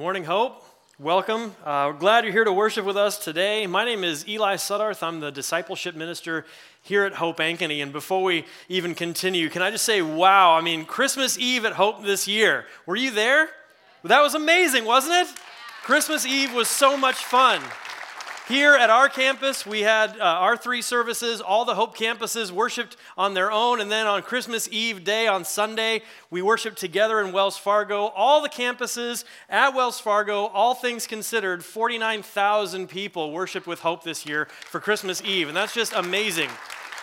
morning, Hope. Welcome. Uh, glad you're here to worship with us today. My name is Eli Suddarth. I'm the discipleship minister here at Hope Ankeny. And before we even continue, can I just say, wow, I mean, Christmas Eve at Hope this year. Were you there? That was amazing, wasn't it? Christmas Eve was so much fun. Here at our campus, we had uh, our three services. All the Hope campuses worshiped on their own. And then on Christmas Eve day, on Sunday, we worshiped together in Wells Fargo. All the campuses at Wells Fargo, all things considered, 49,000 people worshiped with Hope this year for Christmas Eve. And that's just amazing.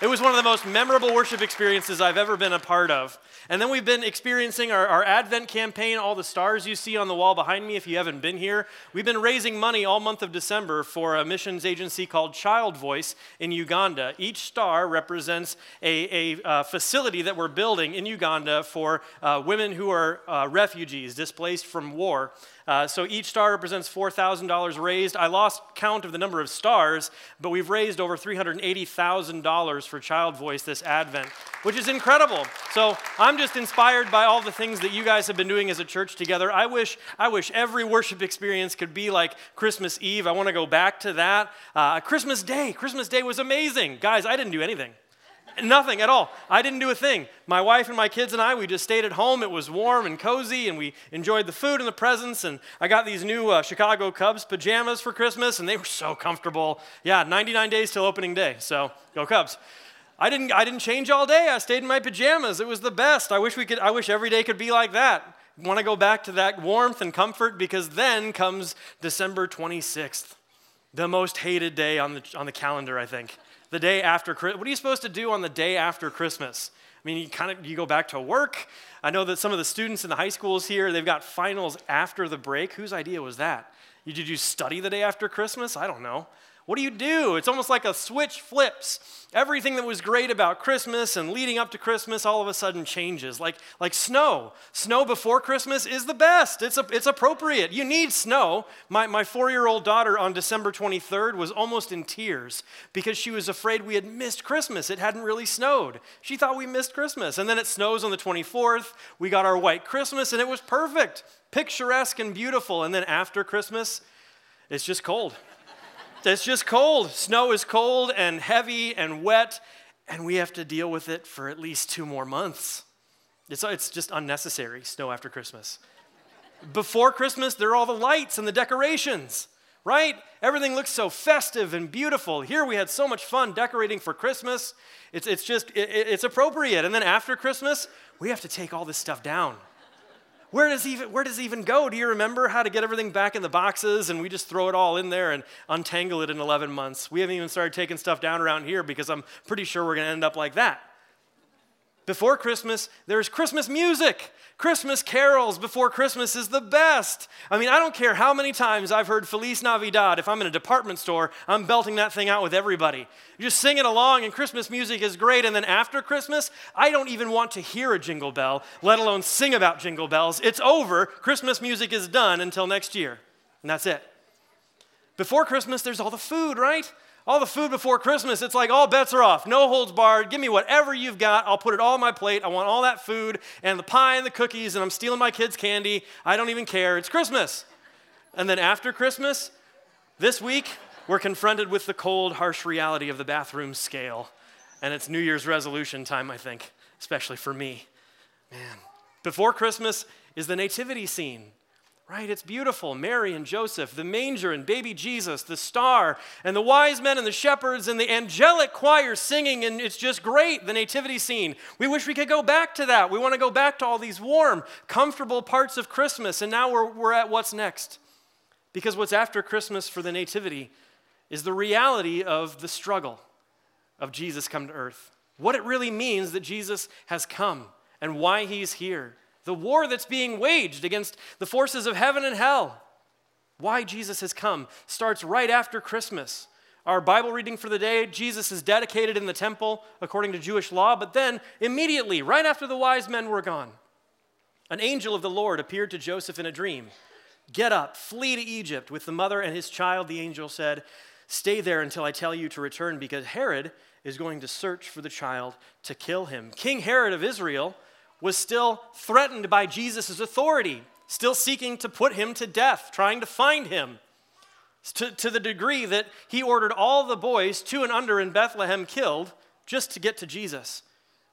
It was one of the most memorable worship experiences I've ever been a part of. And then we've been experiencing our, our, Advent campaign, all the stars you see on the wall behind me if you haven't been here. We've been raising money all month of December for a missions agency called Child Voice in Uganda. Each star represents a, a uh, facility that we're building in Uganda for uh, women who are uh, refugees displaced from war. Uh, so each star represents $4,000 raised. I lost count of the number of stars, but we've raised over $380,000 for Child Voice this Advent, which is incredible. So I'm just inspired by all the things that you guys have been doing as a church together. I wish, I wish every worship experience could be like Christmas Eve. I want to go back to that. Uh, Christmas Day, Christmas Day was amazing. Guys, I didn't do anything. Nothing at all. I didn't do a thing. My wife and my kids and I, we just stayed at home. It was warm and cozy, and we enjoyed the food and the presents. And I got these new uh, Chicago Cubs pajamas for Christmas, and they were so comfortable. Yeah, 99 days till opening day. So go Cubs. I didn't, I didn't change all day. I stayed in my pajamas. It was the best. I wish we could. I wish every day could be like that. Want to go back to that warmth and comfort because then comes December 26th, the most hated day on the, on the calendar, I think the day after Christmas. What are you supposed to do on the day after Christmas? I mean, you kind of you go back to work. I know that some of the students in the high schools here, they've got finals after the break. Whose idea was that? Did you study the day after Christmas? I don't know. What do you do? It's almost like a switch flips. Everything that was great about Christmas and leading up to Christmas all of a sudden changes. Like, like snow. Snow before Christmas is the best. It's, a, it's appropriate. You need snow. My, my four year old daughter on December 23rd was almost in tears because she was afraid we had missed Christmas. It hadn't really snowed. She thought we missed Christmas. And then it snows on the 24th. We got our white Christmas and it was perfect, picturesque and beautiful. And then after Christmas, it's just cold. It's just cold. Snow is cold and heavy and wet, and we have to deal with it for at least two more months. It's, it's just unnecessary, snow after Christmas. Before Christmas, there are all the lights and the decorations, right? Everything looks so festive and beautiful. Here we had so much fun decorating for Christmas. It's, it's just, it, it's appropriate. And then after Christmas, we have to take all this stuff down. Where does, even, where does it even go? Do you remember how to get everything back in the boxes and we just throw it all in there and untangle it in 11 months? We haven't even started taking stuff down around here because I'm pretty sure we're going to end up like that. Before Christmas, there's Christmas music. Christmas carols before Christmas is the best. I mean, I don't care how many times I've heard Feliz Navidad. If I'm in a department store, I'm belting that thing out with everybody. You just sing it along, and Christmas music is great. And then after Christmas, I don't even want to hear a jingle bell, let alone sing about jingle bells. It's over. Christmas music is done until next year. And that's it. Before Christmas, there's all the food, right? All the food before Christmas, it's like all bets are off. No holds barred. Give me whatever you've got. I'll put it all on my plate. I want all that food and the pie and the cookies, and I'm stealing my kids' candy. I don't even care. It's Christmas. And then after Christmas, this week, we're confronted with the cold, harsh reality of the bathroom scale. And it's New Year's resolution time, I think, especially for me. Man. Before Christmas is the nativity scene right? It's beautiful. Mary and Joseph, the manger and baby Jesus, the star, and the wise men and the shepherds and the angelic choir singing, and it's just great, the nativity scene. We wish we could go back to that. We want to go back to all these warm, comfortable parts of Christmas, and now we're, we're at what's next. Because what's after Christmas for the nativity is the reality of the struggle of Jesus come to earth. What it really means that Jesus has come and why he's here the war that's being waged against the forces of heaven and hell. Why Jesus has come starts right after Christmas. Our Bible reading for the day, Jesus is dedicated in the temple according to Jewish law, but then immediately, right after the wise men were gone, an angel of the Lord appeared to Joseph in a dream. Get up, flee to Egypt with the mother and his child, the angel said. Stay there until I tell you to return, because Herod is going to search for the child to kill him. King Herod of Israel was still threatened by Jesus' authority. still seeking to put him to death, trying to find him. To, to the degree that he ordered all the boys two and under in Bethlehem killed just to get to Jesus.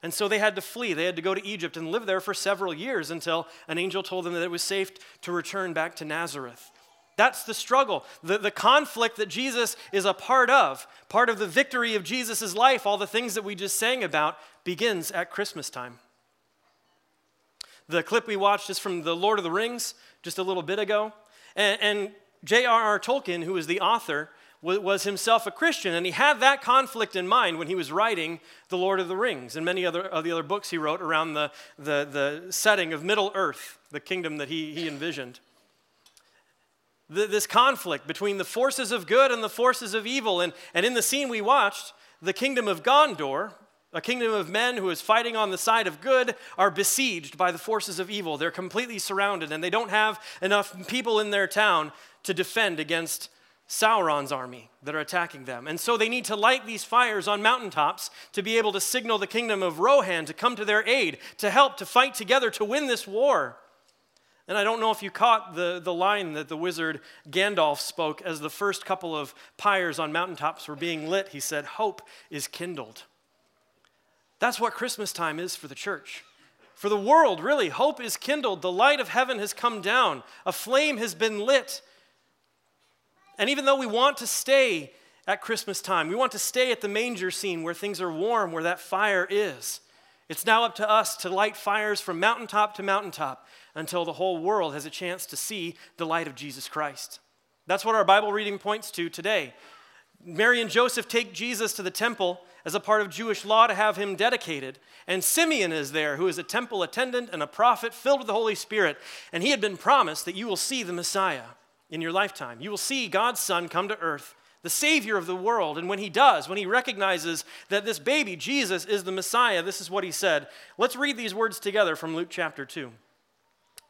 And so they had to flee. They had to go to Egypt and live there for several years until an angel told them that it was safe to return back to Nazareth. That's the struggle, the, the conflict that Jesus is a part of. Part of the victory of Jesus' life, all the things that we just sang about, begins at Christmas time. The clip we watched is from The Lord of the Rings just a little bit ago. And, and J.R.R. Tolkien, who is the author, was himself a Christian, and he had that conflict in mind when he was writing The Lord of the Rings and many other of the other books he wrote around the, the, the setting of Middle Earth, the kingdom that he, he envisioned the, this conflict between the forces of good and the forces of evil. And, and in the scene we watched, the kingdom of Gondor, a kingdom of men who is fighting on the side of good, are besieged by the forces of evil. They're completely surrounded, and they don't have enough people in their town to defend against Sauron's army that are attacking them. And so they need to light these fires on mountaintops to be able to signal the kingdom of Rohan to come to their aid, to help, to fight together, to win this war. And I don't know if you caught the, the line that the wizard Gandalf spoke as the first couple of pyres on mountaintops were being lit. He said, Hope is kindled. That's what Christmas time is for the church. For the world, really, hope is kindled. The light of heaven has come down, a flame has been lit. And even though we want to stay at Christmas time, we want to stay at the manger scene where things are warm, where that fire is. It's now up to us to light fires from mountaintop to mountaintop until the whole world has a chance to see the light of Jesus Christ. That's what our Bible reading points to today. Mary and Joseph take Jesus to the temple as a part of Jewish law to have him dedicated. And Simeon is there, who is a temple attendant and a prophet filled with the Holy Spirit. And he had been promised that you will see the Messiah in your lifetime. You will see God's Son come to earth, the Savior of the world. And when he does, when he recognizes that this baby, Jesus, is the Messiah, this is what he said. Let's read these words together from Luke chapter 2.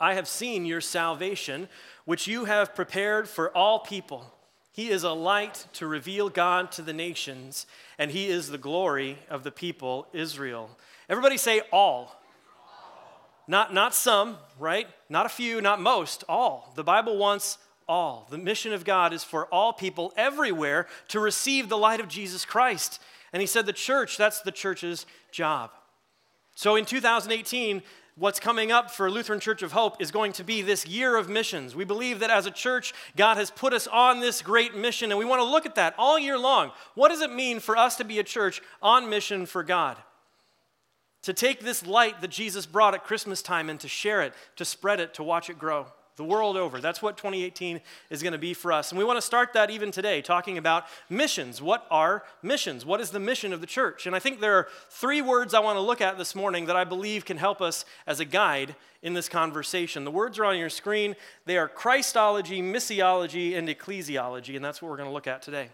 I have seen your salvation, which you have prepared for all people. He is a light to reveal God to the nations, and he is the glory of the people, Israel. Everybody say all. Not, not some, right? Not a few, not most, all. The Bible wants all. The mission of God is for all people everywhere to receive the light of Jesus Christ. And he said the church, that's the church's job. So in 2018, what's coming up for Lutheran Church of Hope is going to be this year of missions. We believe that as a church, God has put us on this great mission, and we want to look at that all year long. What does it mean for us to be a church on mission for God? To take this light that Jesus brought at Christmas time and to share it, to spread it, to watch it grow the world over. That's what 2018 is going to be for us. And we want to start that even today, talking about missions. What are missions? What is the mission of the church? And I think there are three words I want to look at this morning that I believe can help us as a guide in this conversation. The words are on your screen. They are Christology, missiology, and ecclesiology. And that's what we're going to look at today.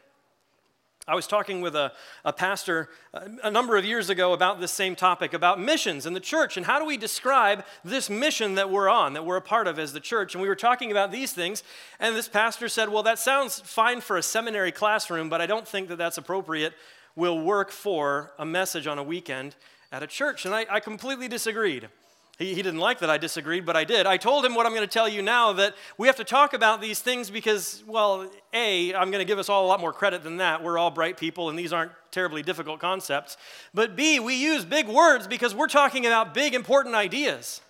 I was talking with a, a pastor a, a number of years ago about this same topic, about missions and the church, and how do we describe this mission that we're on, that we're a part of as the church. And we were talking about these things, and this pastor said, Well, that sounds fine for a seminary classroom, but I don't think that that's appropriate, will work for a message on a weekend at a church. And I, I completely disagreed. He, he didn't like that I disagreed, but I did. I told him what I'm going to tell you now that we have to talk about these things because, well, A, I'm going to give us all a lot more credit than that. We're all bright people, and these aren't terribly difficult concepts. But B, we use big words because we're talking about big, important ideas.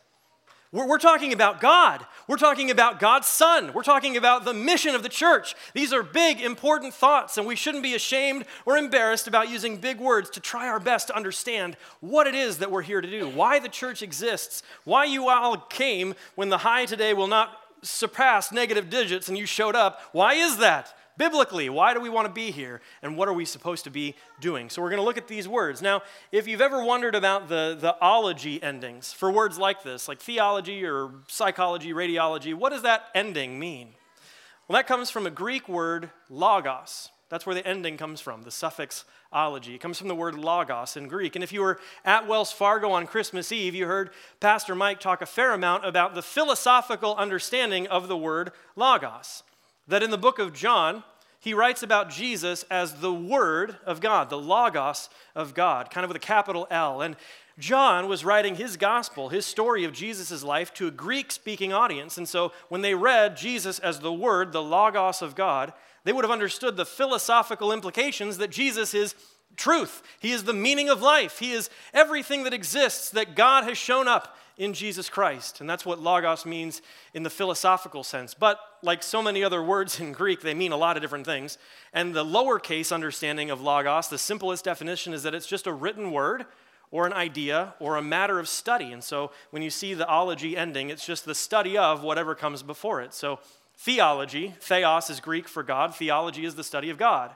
We're, we're, talking about God. We're talking about God's Son. We're talking about the mission of the church. These are big, important thoughts, and we shouldn't be ashamed or embarrassed about using big words to try our best to understand what it is that we're here to do, why the church exists, why you all came when the high today will not surpass negative digits and you showed up. Why is that? Biblically, why do we want to be here and what are we supposed to be doing? So we're going to look at these words. Now, if you've ever wondered about the, the ology endings for words like this, like theology or psychology, radiology, what does that ending mean? Well, that comes from a Greek word, logos. That's where the ending comes from, the suffix ology. It comes from the word logos in Greek. And if you were at Wells Fargo on Christmas Eve, you heard Pastor Mike talk a fair amount about the philosophical understanding of the word logos. That in the book of John, he writes about Jesus as the Word of God, the Logos of God, kind of with a capital L. And John was writing his gospel, his story of Jesus' life, to a Greek speaking audience. And so when they read Jesus as the Word, the Logos of God, they would have understood the philosophical implications that Jesus is truth. He is the meaning of life. He is everything that exists that God has shown up in Jesus Christ. And that's what logos means in the philosophical sense. But like so many other words in Greek, they mean a lot of different things. And the lowercase understanding of logos, the simplest definition is that it's just a written word or an idea or a matter of study. And so when you see the ology ending, it's just the study of whatever comes before it. So theology, theos is Greek for God, theology is the study of God.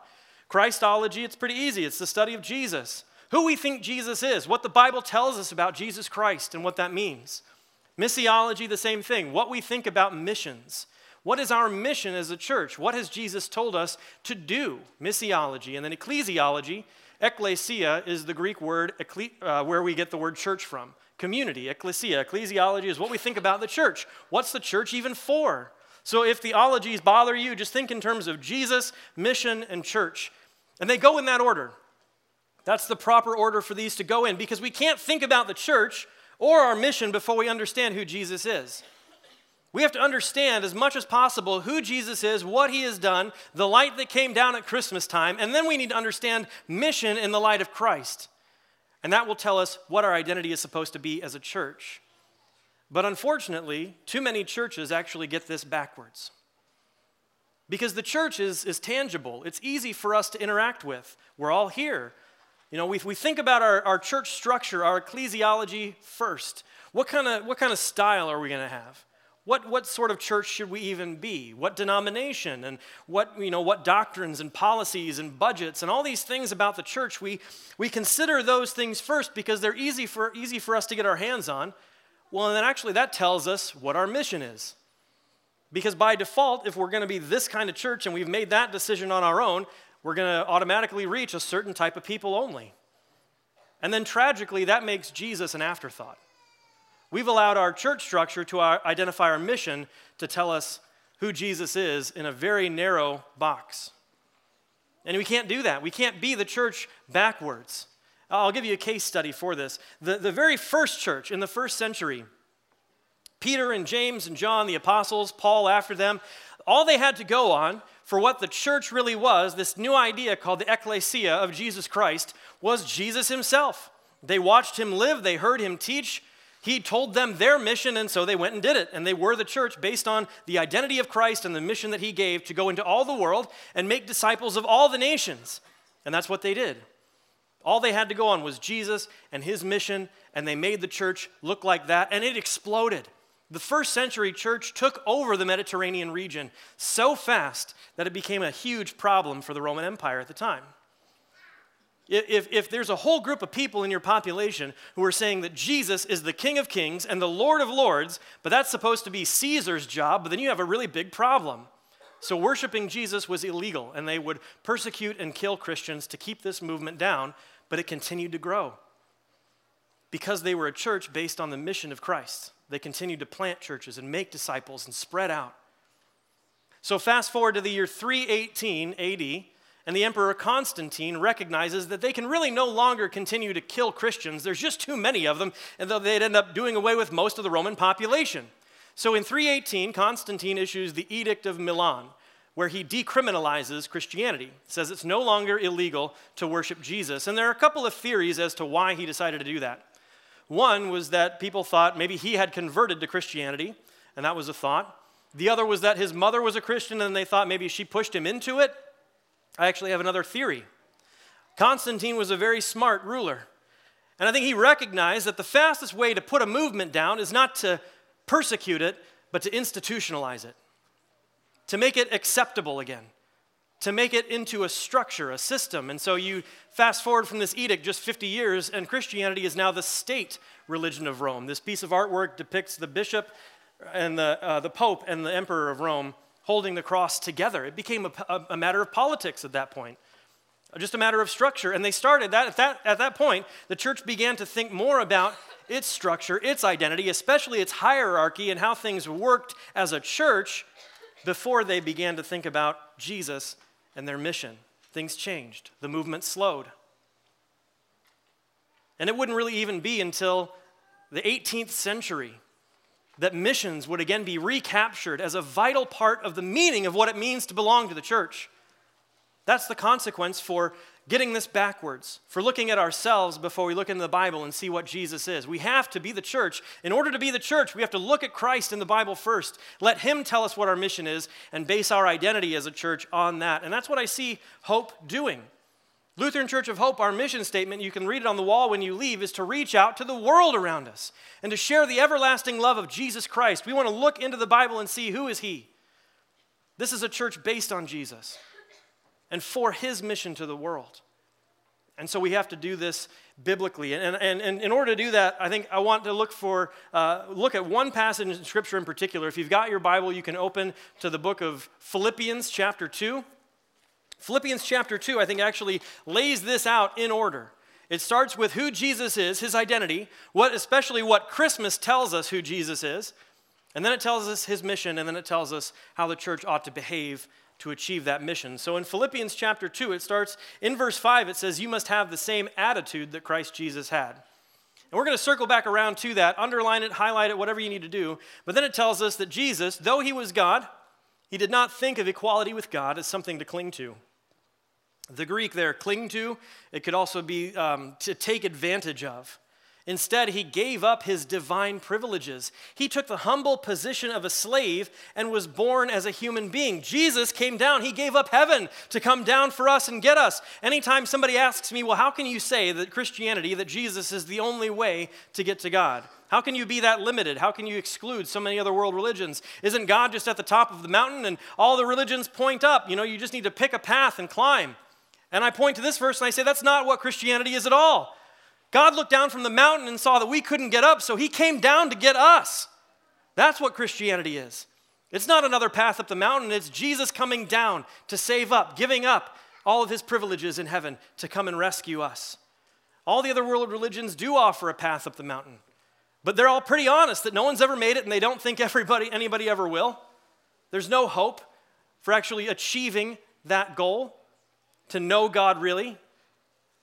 Christology, it's pretty easy, it's the study of Jesus who we think Jesus is, what the Bible tells us about Jesus Christ and what that means. Missiology, the same thing, what we think about missions. What is our mission as a church? What has Jesus told us to do? Missiology. And then ecclesiology, ecclesia is the Greek word uh, where we get the word church from. Community, ecclesia. Ecclesiology is what we think about the church. What's the church even for? So if theologies bother you, just think in terms of Jesus, mission, and church. And they go in that order. That's the proper order for these to go in because we can't think about the church or our mission before we understand who Jesus is. We have to understand as much as possible who Jesus is, what he has done, the light that came down at Christmas time, and then we need to understand mission in the light of Christ. And that will tell us what our identity is supposed to be as a church. But unfortunately, too many churches actually get this backwards. Because the church is, is tangible, it's easy for us to interact with. We're all here. You know, we, we think about our, our church structure, our ecclesiology first. What kind of, what kind of style are we going to have? What, what sort of church should we even be? What denomination? And what, you know, what doctrines and policies and budgets and all these things about the church, we, we consider those things first because they're easy for, easy for us to get our hands on. Well, and then actually that tells us what our mission is. Because by default, if we're going to be this kind of church and we've made that decision on our own, we're going to automatically reach a certain type of people only. And then tragically, that makes Jesus an afterthought. We've allowed our church structure to uh, identify our mission to tell us who Jesus is in a very narrow box. And we can't do that. We can't be the church backwards. I'll give you a case study for this. The, the very first church in the first century, Peter and James and John, the apostles, Paul after them, all they had to go on for what the church really was, this new idea called the ecclesia of Jesus Christ, was Jesus himself. They watched him live, they heard him teach. He told them their mission, and so they went and did it. And they were the church based on the identity of Christ and the mission that he gave to go into all the world and make disciples of all the nations. And that's what they did. All they had to go on was Jesus and his mission, and they made the church look like that, and it exploded. The first century church took over the Mediterranean region so fast that it became a huge problem for the Roman Empire at the time. If, if there's a whole group of people in your population who are saying that Jesus is the King of Kings and the Lord of Lords, but that's supposed to be Caesar's job, but then you have a really big problem. So, worshiping Jesus was illegal, and they would persecute and kill Christians to keep this movement down, but it continued to grow because they were a church based on the mission of Christ. They continued to plant churches and make disciples and spread out. So, fast forward to the year 318 AD, and the Emperor Constantine recognizes that they can really no longer continue to kill Christians. There's just too many of them, and they'd end up doing away with most of the Roman population. So, in 318, Constantine issues the Edict of Milan, where he decriminalizes Christianity, says it's no longer illegal to worship Jesus. And there are a couple of theories as to why he decided to do that. One was that people thought maybe he had converted to Christianity, and that was a thought. The other was that his mother was a Christian, and they thought maybe she pushed him into it. I actually have another theory. Constantine was a very smart ruler, and I think he recognized that the fastest way to put a movement down is not to persecute it, but to institutionalize it, to make it acceptable again to make it into a structure, a system. And so you fast forward from this edict just 50 years, and Christianity is now the state religion of Rome. This piece of artwork depicts the bishop and the, uh, the pope and the emperor of Rome holding the cross together. It became a, a, a matter of politics at that point just a matter of structure. And they started that at, that at that point, the church began to think more about its structure, its identity, especially its hierarchy and how things worked as a church before they began to think about Jesus and their mission. Things changed, the movement slowed. And it wouldn't really even be until the 18th century that missions would again be recaptured as a vital part of the meaning of what it means to belong to the church. That's the consequence for getting this backwards, for looking at ourselves before we look into the Bible and see what Jesus is. We have to be the church. In order to be the church, we have to look at Christ in the Bible first, let Him tell us what our mission is, and base our identity as a church on that. And that's what I see Hope doing. Lutheran Church of Hope, our mission statement, you can read it on the wall when you leave, is to reach out to the world around us and to share the everlasting love of Jesus Christ. We want to look into the Bible and see who is He. This is a church based on Jesus and for His mission to the world. And so we have to do this biblically. And, and, and in order to do that, I think I want to look for uh, look at one passage in Scripture in particular. If you've got your Bible, you can open to the book of Philippians, chapter 2. Philippians chapter 2, I think, actually lays this out in order. It starts with who Jesus is, his identity, what, especially what Christmas tells us who Jesus is, and then it tells us his mission, and then it tells us how the church ought to behave to achieve that mission. So in Philippians chapter 2, it starts in verse 5, it says, You must have the same attitude that Christ Jesus had. And we're going to circle back around to that, underline it, highlight it, whatever you need to do. But then it tells us that Jesus, though he was God, he did not think of equality with God as something to cling to. The Greek there, cling to, it could also be um, to take advantage of. Instead, he gave up his divine privileges. He took the humble position of a slave and was born as a human being. Jesus came down. He gave up heaven to come down for us and get us. Anytime somebody asks me, well, how can you say that Christianity, that Jesus is the only way to get to God? How can you be that limited? How can you exclude so many other world religions? Isn't God just at the top of the mountain and all the religions point up? You know, you just need to pick a path and climb. And I point to this verse and I say, that's not what Christianity is at all. God looked down from the mountain and saw that we couldn't get up, so he came down to get us. That's what Christianity is. It's not another path up the mountain, it's Jesus coming down to save up, giving up all of his privileges in heaven to come and rescue us. All the other world religions do offer a path up the mountain, but they're all pretty honest that no one's ever made it and they don't think everybody, anybody ever will. There's no hope for actually achieving that goal to know God really.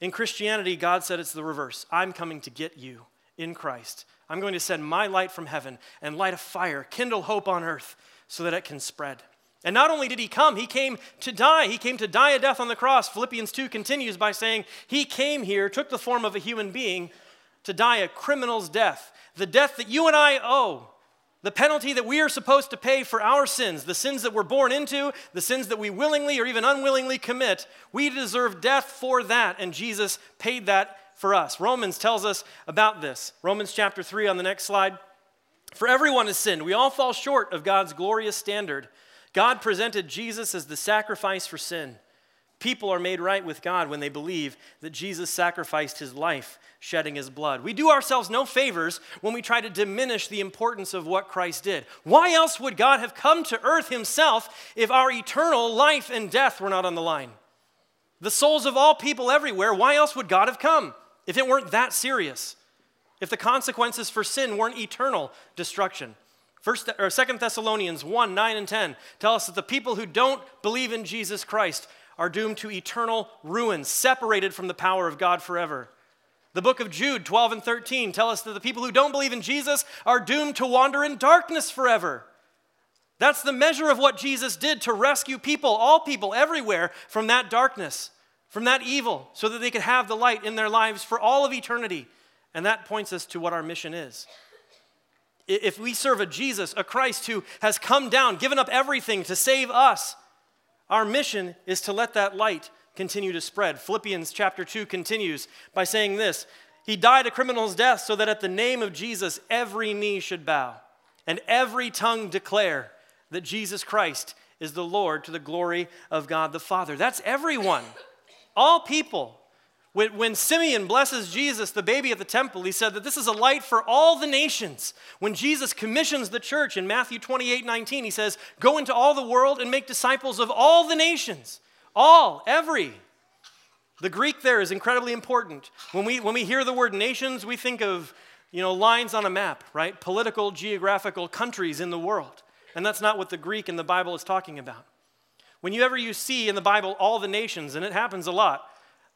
In Christianity, God said it's the reverse. I'm coming to get you in Christ. I'm going to send my light from heaven and light a fire, kindle hope on earth so that it can spread. And not only did he come, he came to die. He came to die a death on the cross. Philippians 2 continues by saying, He came here, took the form of a human being to die a criminal's death, the death that you and I owe the penalty that we are supposed to pay for our sins, the sins that we're born into, the sins that we willingly or even unwillingly commit, we deserve death for that, and Jesus paid that for us. Romans tells us about this. Romans chapter 3 on the next slide. For everyone has sinned. We all fall short of God's glorious standard. God presented Jesus as the sacrifice for sin. People are made right with God when they believe that Jesus sacrificed his life, shedding his blood. We do ourselves no favors when we try to diminish the importance of what Christ did. Why else would God have come to earth himself if our eternal life and death were not on the line? The souls of all people everywhere, why else would God have come if it weren't that serious? If the consequences for sin weren't eternal destruction? First or Second Thessalonians 1, 9 and 10 tell us that the people who don't believe in Jesus Christ are doomed to eternal ruin, separated from the power of God forever. The book of Jude 12 and 13 tell us that the people who don't believe in Jesus are doomed to wander in darkness forever. That's the measure of what Jesus did to rescue people, all people everywhere, from that darkness, from that evil, so that they could have the light in their lives for all of eternity. And that points us to what our mission is. If we serve a Jesus, a Christ who has come down, given up everything to save us, our mission is to let that light continue to spread. Philippians chapter 2 continues by saying this He died a criminal's death so that at the name of Jesus every knee should bow and every tongue declare that Jesus Christ is the Lord to the glory of God the Father. That's everyone, all people. When, when Simeon blesses Jesus, the baby at the temple, he said that this is a light for all the nations. When Jesus commissions the church in Matthew 28 19, he says, Go into all the world and make disciples of all the nations. All, every. The Greek there is incredibly important. When we, when we hear the word nations, we think of you know, lines on a map, right? Political, geographical countries in the world. And that's not what the Greek in the Bible is talking about. Whenever you see in the Bible all the nations, and it happens a lot,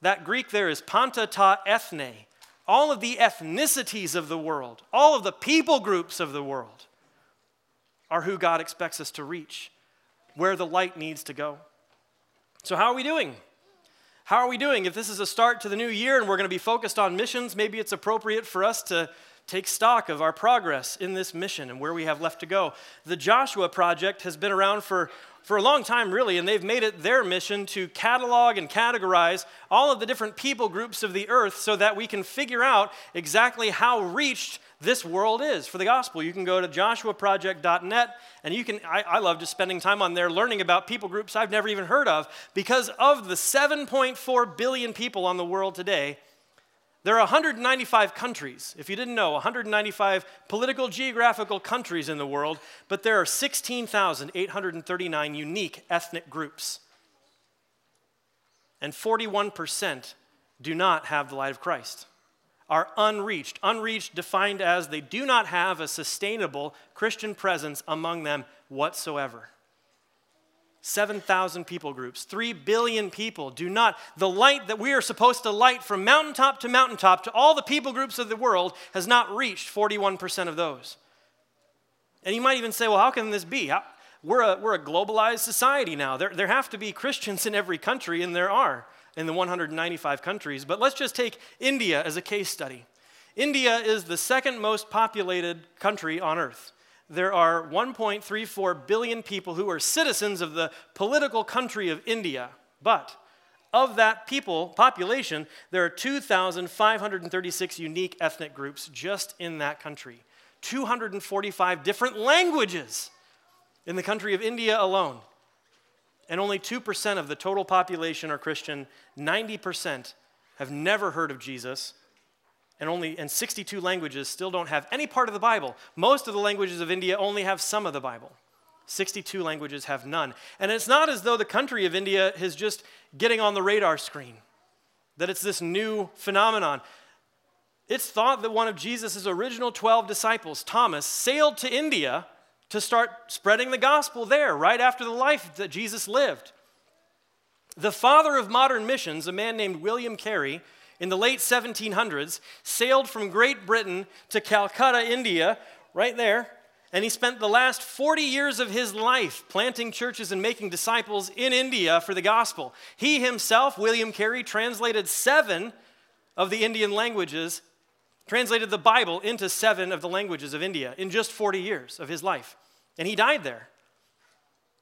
that Greek there is panta ta ethne. all of the ethnicities of the world, all of the people groups of the world are who God expects us to reach, where the light needs to go. So, how are we doing? How are we doing? If this is a start to the new year and we're going to be focused on missions, maybe it's appropriate for us to take stock of our progress in this mission and where we have left to go. The Joshua Project has been around for for a long time, really, and they've made it their mission to catalog and categorize all of the different people groups of the earth so that we can figure out exactly how reached this world is for the gospel. You can go to joshuaproject.net, and you can, I, I love just spending time on there learning about people groups I've never even heard of because of the 7.4 billion people on the world today. There are 195 countries, if you didn't know, 195 political geographical countries in the world, but there are 16,839 unique ethnic groups. And 41% do not have the light of Christ, are unreached. Unreached defined as they do not have a sustainable Christian presence among them whatsoever. 7,000 people groups, 3 billion people do not. The light that we are supposed to light from mountaintop to mountaintop to all the people groups of the world has not reached 41% of those. And you might even say, well, how can this be? We're, a, we're a globalized society now. There, there have to be Christians in every country, and there are in the 195 countries. But let's just take India as a case study. India is the second most populated country on earth there are 1.34 billion people who are citizens of the political country of India. But of that people population, there are 2,536 unique ethnic groups just in that country. 245 different languages in the country of India alone. And only 2% of the total population are Christian. 90% have never heard of Jesus and only and 62 languages still don't have any part of the Bible. Most of the languages of India only have some of the Bible. 62 languages have none. And it's not as though the country of India is just getting on the radar screen, that it's this new phenomenon. It's thought that one of Jesus' original 12 disciples, Thomas, sailed to India to start spreading the gospel there right after the life that Jesus lived. The father of modern missions, a man named William Carey, in the late 1700s, sailed from Great Britain to Calcutta, India, right there, and he spent the last 40 years of his life planting churches and making disciples in India for the gospel. He himself, William Carey, translated seven of the Indian languages, translated the Bible into seven of the languages of India in just 40 years of his life. And he died there.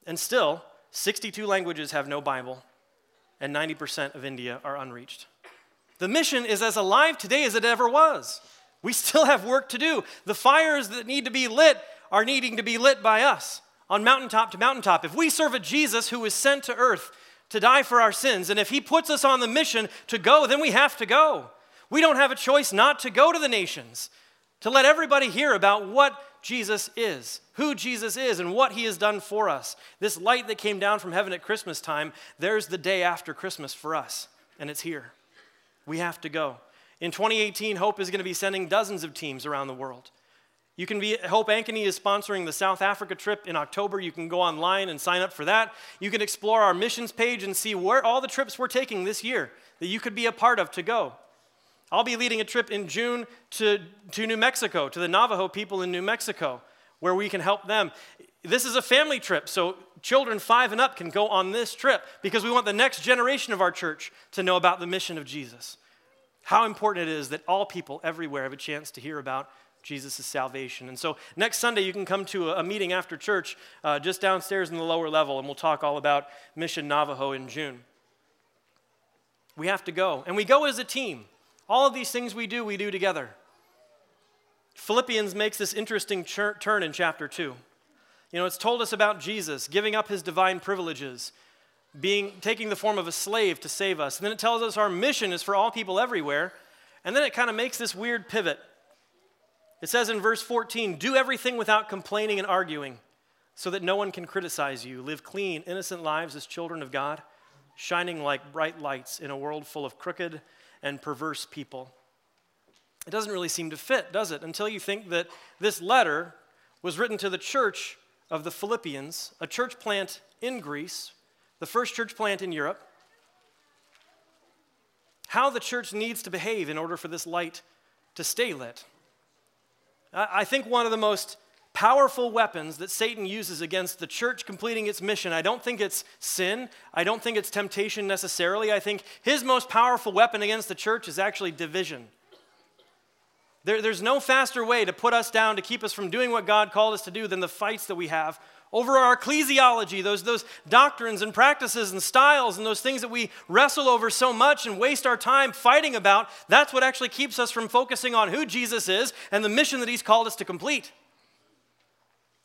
And still, 62 languages have no Bible, and 90% of India are unreached. The mission is as alive today as it ever was. We still have work to do. The fires that need to be lit are needing to be lit by us on mountaintop to mountaintop. If we serve a Jesus who was sent to earth to die for our sins, and if he puts us on the mission to go, then we have to go. We don't have a choice not to go to the nations, to let everybody hear about what Jesus is, who Jesus is, and what he has done for us. This light that came down from heaven at Christmas time, there's the day after Christmas for us, and it's here. We have to go. In 2018, Hope is going to be sending dozens of teams around the world. You can be, Hope Ankeny is sponsoring the South Africa trip in October. You can go online and sign up for that. You can explore our missions page and see where all the trips we're taking this year that you could be a part of to go. I'll be leading a trip in June to, to New Mexico, to the Navajo people in New Mexico, where we can help them. This is a family trip, so children five and up can go on this trip because we want the next generation of our church to know about the mission of Jesus. How important it is that all people everywhere have a chance to hear about Jesus' salvation. And so next Sunday, you can come to a, meeting after church uh, just downstairs in the lower level, and we'll talk all about Mission Navajo in June. We have to go, and we go as a team. All of these things we do, we do together. Philippians makes this interesting turn in chapter 2. You know, it's told us about Jesus giving up his divine privileges, being taking the form of a slave to save us. And then it tells us our mission is for all people everywhere. And then it kind of makes this weird pivot. It says in verse 14, do everything without complaining and arguing, so that no one can criticize you. Live clean, innocent lives as children of God, shining like bright lights in a world full of crooked and perverse people. It doesn't really seem to fit, does it? Until you think that this letter was written to the church of the Philippians, a church plant in Greece, the first church plant in Europe, how the church needs to behave in order for this light to stay lit. I think one of the most powerful weapons that Satan uses against the church completing its mission. I don't think it's sin. I don't think it's temptation necessarily. I think his most powerful weapon against the church is actually division. There, there's no faster way to put us down, to keep us from doing what God called us to do, than the fights that we have over our ecclesiology, those, those doctrines and practices and styles and those things that we wrestle over so much and waste our time fighting about. That's what actually keeps us from focusing on who Jesus is and the mission that he's called us to complete.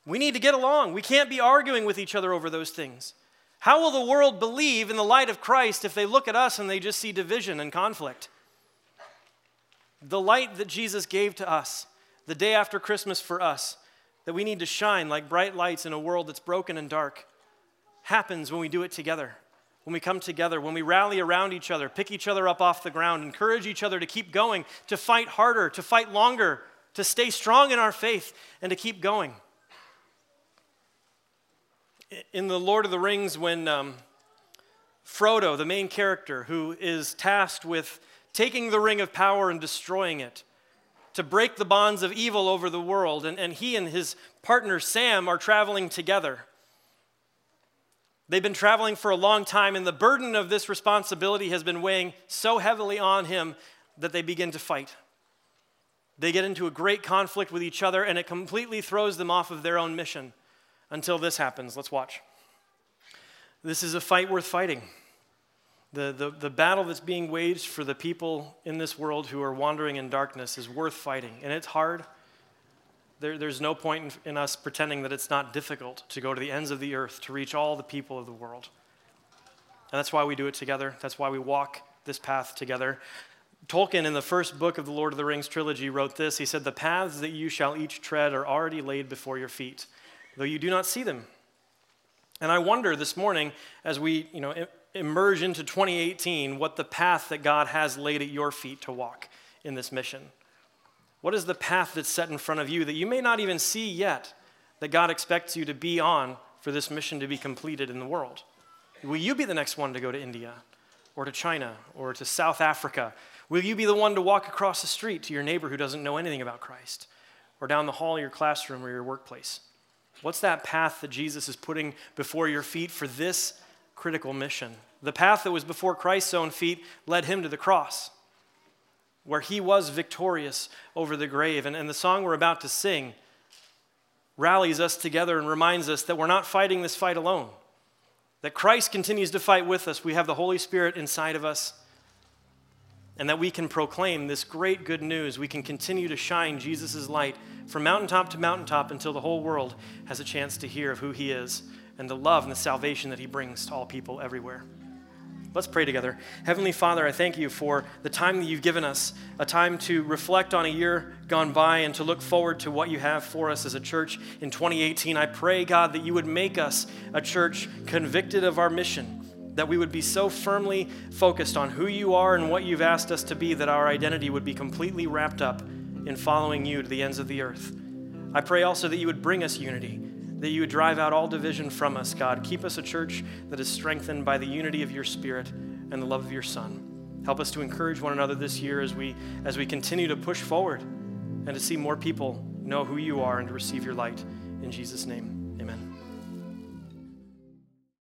We need to get along. We can't be arguing with each other over those things. How will the world believe in the light of Christ if they look at us and they just see division and conflict? The light that Jesus gave to us the day after Christmas for us, that we need to shine like bright lights in a world that's broken and dark, happens when we do it together. When we come together, when we rally around each other, pick each other up off the ground, encourage each other to keep going, to fight harder, to fight longer, to stay strong in our faith, and to keep going in the Lord of the Rings, when um, Frodo, the main character, who is tasked with taking the ring of power and destroying it to break the bonds of evil over the world, and, and he and his partner Sam are traveling together. They've been traveling for a long time, and the burden of this responsibility has been weighing so heavily on him that they begin to fight. They get into a great conflict with each other, and it completely throws them off of their own mission until this happens. Let's watch. This is a fight worth fighting. The, the, the battle that's being waged for the people in this world who are wandering in darkness is worth fighting. And it's hard. There, there's no point in, in us pretending that it's not difficult to go to the ends of the earth to reach all the people of the world. And that's why we do it together. That's why we walk this path together. Tolkien, in the first book of the Lord of the Rings trilogy, wrote this He said, The paths that you shall each tread are already laid before your feet though you do not see them. And I wonder this morning, as we you know, emerge into 2018, what the path that God has laid at your feet to walk in this mission. What is the path that's set in front of you that you may not even see yet that God expects you to be on for this mission to be completed in the world? Will you be the next one to go to India or to China or to South Africa? Will you be the one to walk across the street to your neighbor who doesn't know anything about Christ or down the hall of your classroom or your workplace? What's that path that Jesus is putting before your feet for this critical mission? The path that was before Christ's own feet led him to the cross, where he was victorious over the grave. And, and the song we're about to sing rallies us together and reminds us that we're not fighting this fight alone, that Christ continues to fight with us. We have the Holy Spirit inside of us and that we can proclaim this great good news. We can continue to shine Jesus' light from mountaintop to mountaintop until the whole world has a chance to hear of who he is and the love and the salvation that he brings to all people everywhere. Let's pray together. Heavenly Father, I thank you for the time that you've given us, a time to reflect on a year gone by and to look forward to what you have for us as a church in 2018. I pray, God, that you would make us a church convicted of our mission that we would be so firmly focused on who you are and what you've asked us to be that our identity would be completely wrapped up in following you to the ends of the earth. I pray also that you would bring us unity, that you would drive out all division from us, God. Keep us a church that is strengthened by the unity of your Spirit and the love of your Son. Help us to encourage one another this year as we, as we continue to push forward and to see more people know who you are and to receive your light. In Jesus' name.